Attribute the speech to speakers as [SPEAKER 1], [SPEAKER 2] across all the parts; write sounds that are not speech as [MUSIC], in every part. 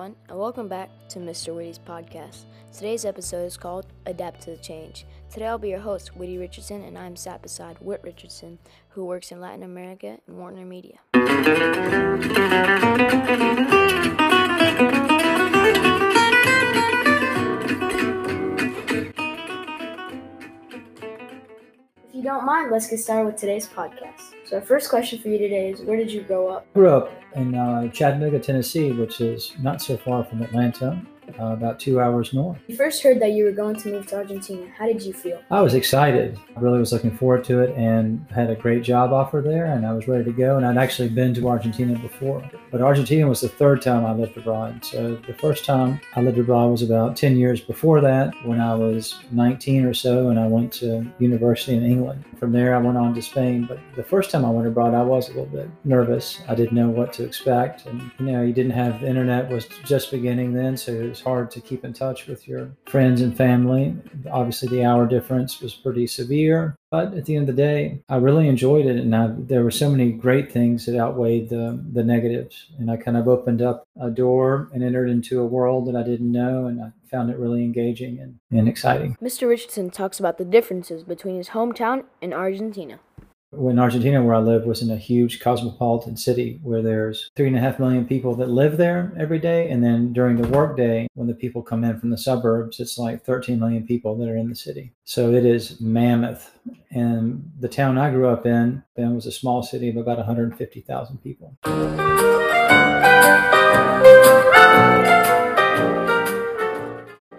[SPEAKER 1] everyone, and welcome back to Mr. Witty's podcast. Today's episode is called Adapt to the Change. Today I'll be your host, Witty Richardson, and I'm sat beside Whit Richardson, who works in Latin America and Warner Media. Let's get started with today's podcast. So, our first question for you today is Where did you grow up?
[SPEAKER 2] I grew up in uh, Chattanooga, Tennessee, which is not so far from Atlanta, uh, about two hours north.
[SPEAKER 1] You first heard that you were going to move to Argentina. How did you feel?
[SPEAKER 2] I was excited. I really was looking forward to it and had a great job offer there, and I was ready to go. And I'd actually been to Argentina before, but Argentina was the third time I lived abroad. So the first time I lived abroad was about 10 years before that when I was 19 or so, and I went to university in England. From there, I went on to Spain. But the first time I went abroad, I was a little bit nervous. I didn't know what to expect. And, you know, you didn't have the internet was just beginning then, so it was hard to keep in touch with your friends and family. Obviously, the hour difference was pretty severe. But at the end of the day, I really enjoyed it, and I, there were so many great things that outweighed the the negatives. And I kind of opened up a door and entered into a world that I didn't know, and I found it really engaging and, and exciting.
[SPEAKER 1] Mr. Richardson talks about the differences between his hometown and Argentina.
[SPEAKER 2] When Argentina, where I live, was in a huge cosmopolitan city where there's three and a half million people that live there every day. And then during the workday, when the people come in from the suburbs, it's like 13 million people that are in the city. So it is mammoth. And the town I grew up in, then was a small city of about 150,000 people.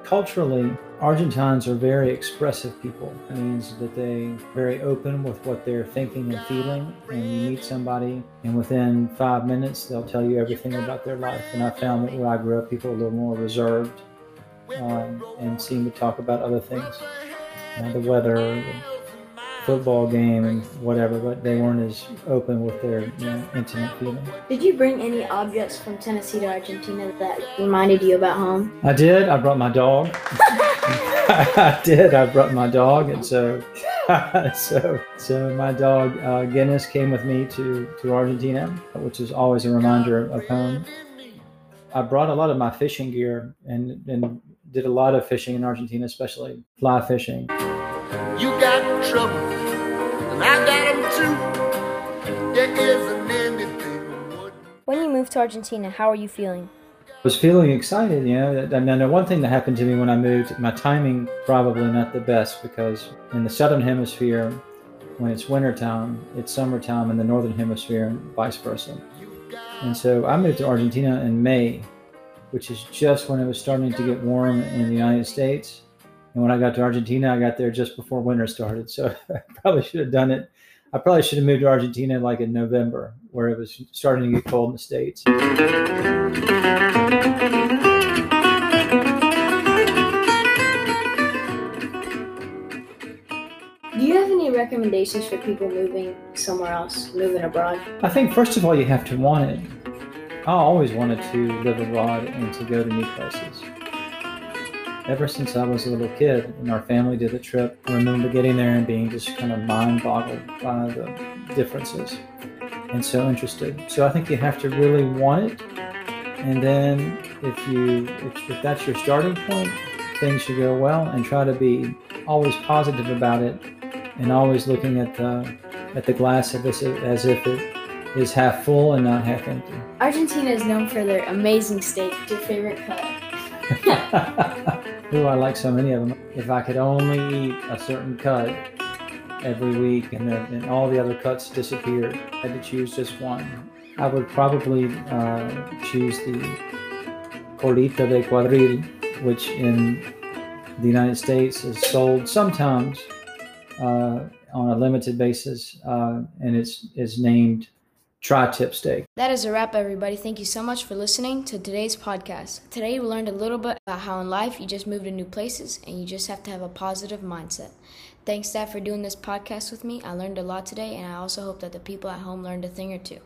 [SPEAKER 2] Culturally, Argentines are very expressive people. It means that they're very open with what they're thinking and feeling. And you meet somebody, and within five minutes, they'll tell you everything about their life. And I found that where I grew up, people are a little more reserved um, and seem to talk about other things, uh, the weather, the football game, and whatever. But they weren't as open with their you know, intimate feelings.
[SPEAKER 1] Did you bring any objects from Tennessee to Argentina that reminded you about home?
[SPEAKER 2] I did. I brought my dog. [LAUGHS] [LAUGHS] I did. I brought my dog, and so, [LAUGHS] so, so my dog uh, Guinness came with me to to Argentina, which is always a reminder of home. I brought a lot of my fishing gear and and did a lot of fishing in Argentina, especially fly fishing.
[SPEAKER 3] You got trouble, and I got them too. There isn't anything.
[SPEAKER 1] When you moved to Argentina, how are you feeling?
[SPEAKER 2] Was feeling excited, you know. And then the one thing that happened to me when I moved, my timing probably not the best because in the southern hemisphere, when it's wintertime, it's summertime in the northern hemisphere, and vice versa. And so I moved to Argentina in May, which is just when it was starting to get warm in the United States. And when I got to Argentina, I got there just before winter started. So [LAUGHS] I probably should have done it. I probably should have moved to Argentina like in November, where it was starting to get cold in the States.
[SPEAKER 1] Do you have any recommendations for people moving somewhere else, moving abroad?
[SPEAKER 2] I think first of all, you have to want it. I always wanted to live abroad and to go to new places. Ever since I was a little kid and our family did the trip, I remember getting there and being just kind of mind boggled by the differences and so interested. So I think you have to really want it. And then if you if, if that's your starting point, things should go well and try to be always positive about it and always looking at the at the glass of this as if it is half full and not half empty.
[SPEAKER 1] Argentina is known for their amazing steak. Your favorite cut? [LAUGHS] [LAUGHS]
[SPEAKER 2] Ooh, I like so many of them. If I could only eat a certain cut every week and, the, and all the other cuts disappeared, I had to choose just one. I would probably uh, choose the Colita de Cuadril, which in the United States is sold sometimes uh, on a limited basis, uh, and it's, it's named tri-tip steak.
[SPEAKER 1] That is a wrap, everybody. Thank you so much for listening to today's podcast. Today, we learned a little bit about how in life you just move to new places and you just have to have a positive mindset. Thanks, Dad, for doing this podcast with me. I learned a lot today, and I also hope that the people at home learned a thing or two.